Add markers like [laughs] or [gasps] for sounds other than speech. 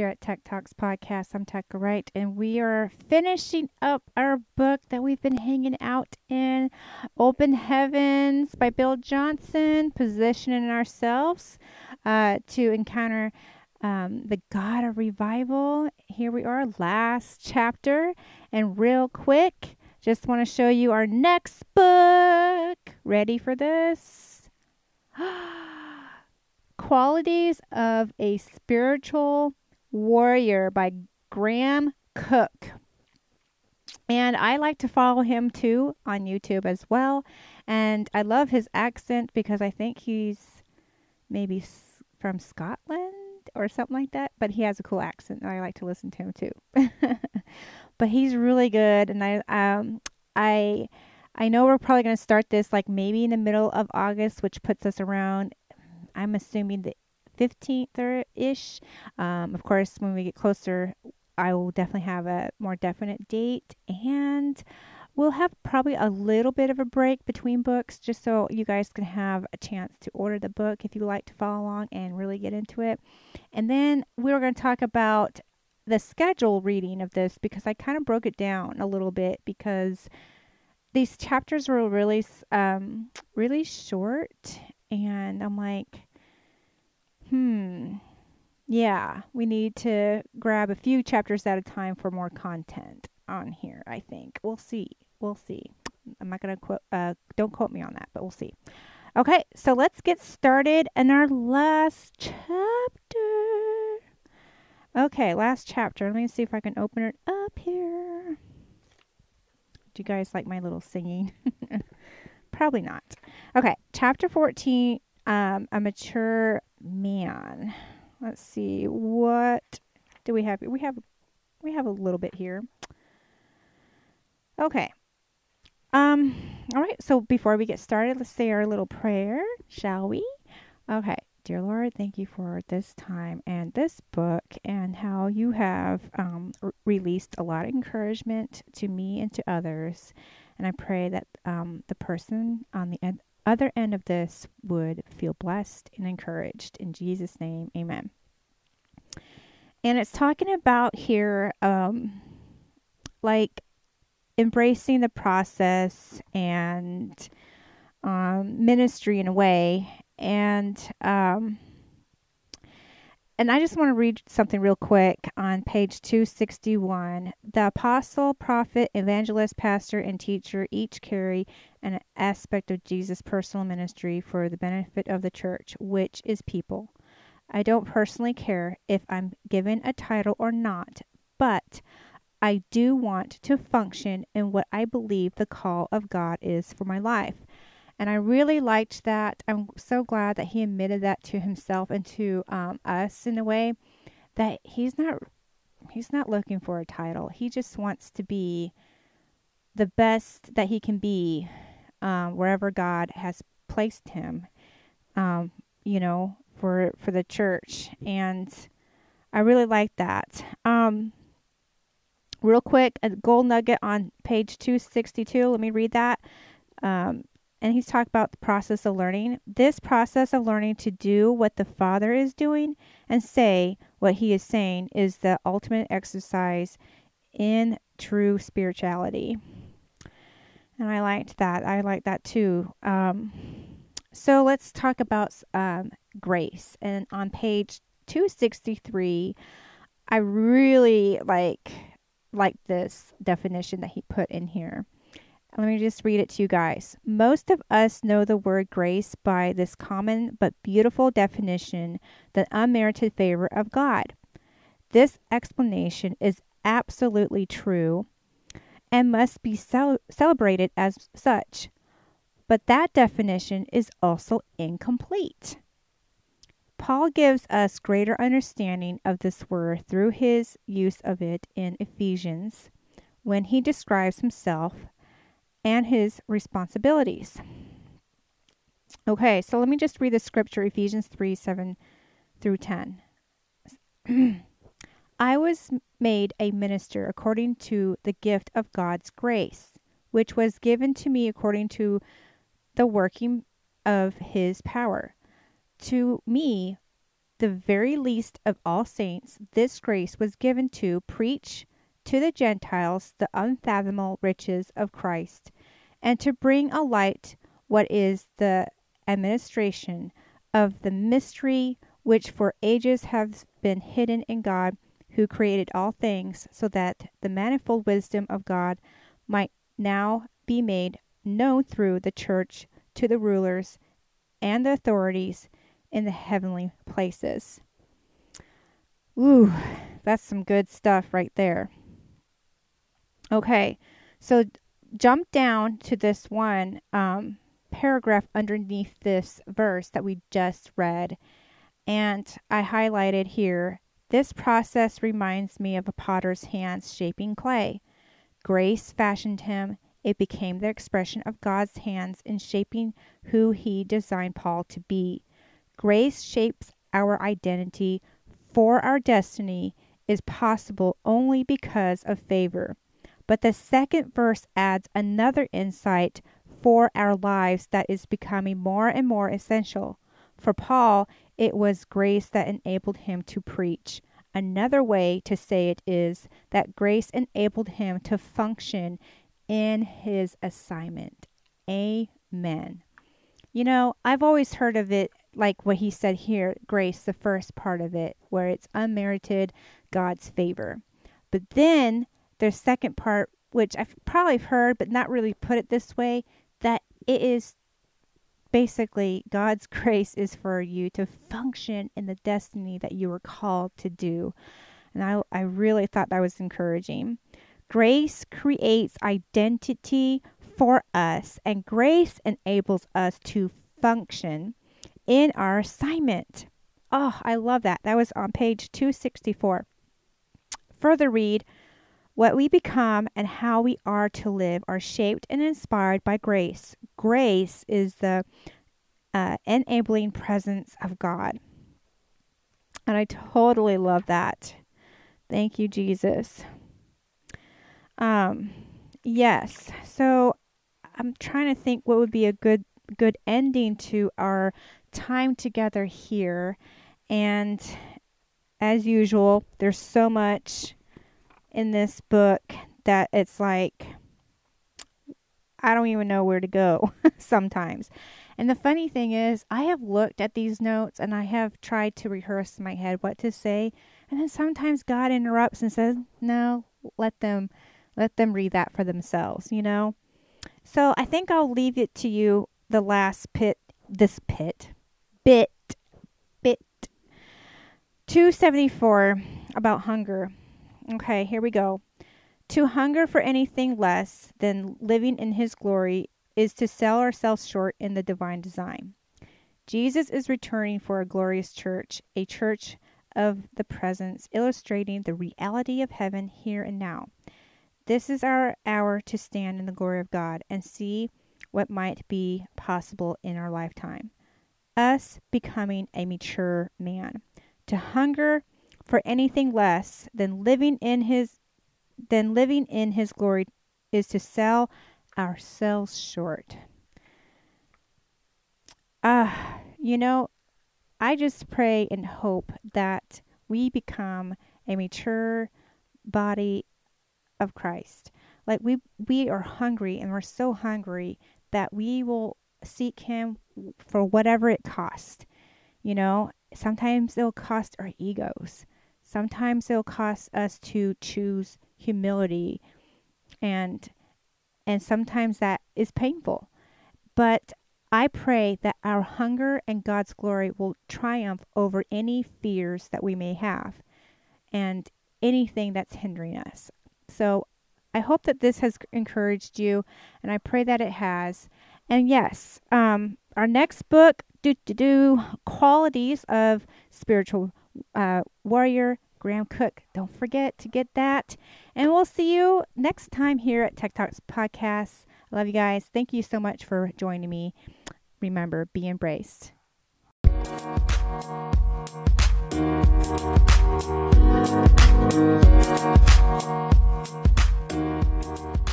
here at Tech Talks Podcast. I'm Tech Wright, and we are finishing up our book that we've been hanging out in Open Heavens by Bill Johnson, positioning ourselves uh, to encounter um, the God of revival. Here we are, last chapter. And real quick, just want to show you our next book. Ready for this? [gasps] Qualities of a Spiritual Warrior by Graham Cooke. And I like to follow him too on YouTube as well. And I love his accent because I think he's maybe from Scotland or something like that. But he has a cool accent. And I like to listen to him too. [laughs] but he's really good. And I, um, I, I know we're probably going to start this like maybe in the middle of August, which puts us around I'm assuming the 15th or ish. Um, of course, when we get closer, I will definitely have a more definite date and we'll have probably a little bit of a break between books just so you guys can have a chance to order the book if you like to follow along and really get into it. And then we are going to talk about the schedule reading of this because I kind of broke it down a little bit because these chapters were really um really short and I'm like hmm, yeah, we need to grab a few chapters at a time for more content on here, I think. We'll see. We'll see. I'm not going to quote, uh, don't quote me on that, but we'll see. Okay, so let's get started in our last chapter. Okay, last chapter. Let me see if I can open it up here. Do you guys like my little singing? [laughs] Probably not. Okay, chapter 14 um, a mature man. Let's see what do we have? We have we have a little bit here. Okay. Um all right, so before we get started, let's say our little prayer, shall we? Okay. Dear Lord, thank you for this time and this book and how you have um, released a lot of encouragement to me and to others. And I pray that um, the person on the end other end of this would feel blessed and encouraged. In Jesus' name, amen. And it's talking about here, um, like embracing the process and um, ministry in a way. And um, and I just want to read something real quick on page 261. The apostle, prophet, evangelist, pastor, and teacher each carry an aspect of Jesus' personal ministry for the benefit of the church, which is people. I don't personally care if I'm given a title or not, but I do want to function in what I believe the call of God is for my life. And I really liked that. I'm so glad that he admitted that to himself and to um, us in a way that he's not he's not looking for a title. He just wants to be the best that he can be um, wherever God has placed him. Um, you know, for for the church, and I really like that. Um, real quick, a gold nugget on page two sixty two. Let me read that. Um, and he's talked about the process of learning. This process of learning to do what the Father is doing and say what he is saying is the ultimate exercise in true spirituality. And I liked that. I like that too. Um, so let's talk about um, grace. And on page 263, I really like like this definition that he put in here. Let me just read it to you guys. Most of us know the word grace by this common but beautiful definition the unmerited favor of God. This explanation is absolutely true and must be cel- celebrated as such. But that definition is also incomplete. Paul gives us greater understanding of this word through his use of it in Ephesians when he describes himself and his responsibilities. Okay, so let me just read the scripture Ephesians 3 7 through 10. [clears throat] I was made a minister according to the gift of God's grace, which was given to me according to the working of his power. To me, the very least of all saints, this grace was given to preach to the Gentiles the unfathomable riches of Christ, and to bring a light what is the administration of the mystery which for ages has been hidden in God, who created all things, so that the manifold wisdom of God might now be made known through the church to the rulers and the authorities in the heavenly places. Ooh, that's some good stuff right there. Okay, so jump down to this one um, paragraph underneath this verse that we just read. And I highlighted here this process reminds me of a potter's hands shaping clay. Grace fashioned him. It became the expression of God's hands in shaping who he designed Paul to be. Grace shapes our identity, for our destiny is possible only because of favor. But the second verse adds another insight for our lives that is becoming more and more essential. For Paul, it was grace that enabled him to preach. Another way to say it is that grace enabled him to function in his assignment. Amen. You know, I've always heard of it like what he said here grace, the first part of it, where it's unmerited God's favor. But then the second part, which I've probably heard, but not really put it this way, that it is basically God's [laughs] grace is for you to function in the destiny that you were called to do. And I, I really thought that was encouraging. Grace creates identity for us, and grace enables us to function in our assignment. Oh, I love that. That was on page 264. Further read what we become and how we are to live are shaped and inspired by grace. Grace is the uh, enabling presence of God. And I totally love that. Thank you, Jesus. Um, yes. So I'm trying to think what would be a good good ending to our time together here. And as usual, there's so much in this book that it's like I don't even know where to go [laughs] sometimes. And the funny thing is, I have looked at these notes and I have tried to rehearse in my head what to say, and then sometimes God interrupts and says, "No, let them let them read that for themselves," you know? So, I think I'll leave it to you the last pit this pit bit bit 274 about hunger. Okay, here we go. To hunger for anything less than living in His glory is to sell ourselves short in the divine design. Jesus is returning for a glorious church, a church of the presence, illustrating the reality of heaven here and now. This is our hour to stand in the glory of God and see what might be possible in our lifetime. Us becoming a mature man. To hunger for anything less than living in his than living in his glory is to sell ourselves short. Ah, uh, you know, I just pray and hope that we become a mature body of Christ. Like we we are hungry and we're so hungry that we will seek him for whatever it costs. You know, sometimes it'll cost our egos. Sometimes it'll cost us to choose humility and and sometimes that is painful. But I pray that our hunger and God's glory will triumph over any fears that we may have and anything that's hindering us. So I hope that this has encouraged you, and I pray that it has. And yes, um, our next book, do do do, qualities of spiritual uh, warrior, Graham Cooke. Don't forget to get that. And we'll see you next time here at Tech Talks Podcast. I love you guys. Thank you so much for joining me. Remember, be embraced. Thank you.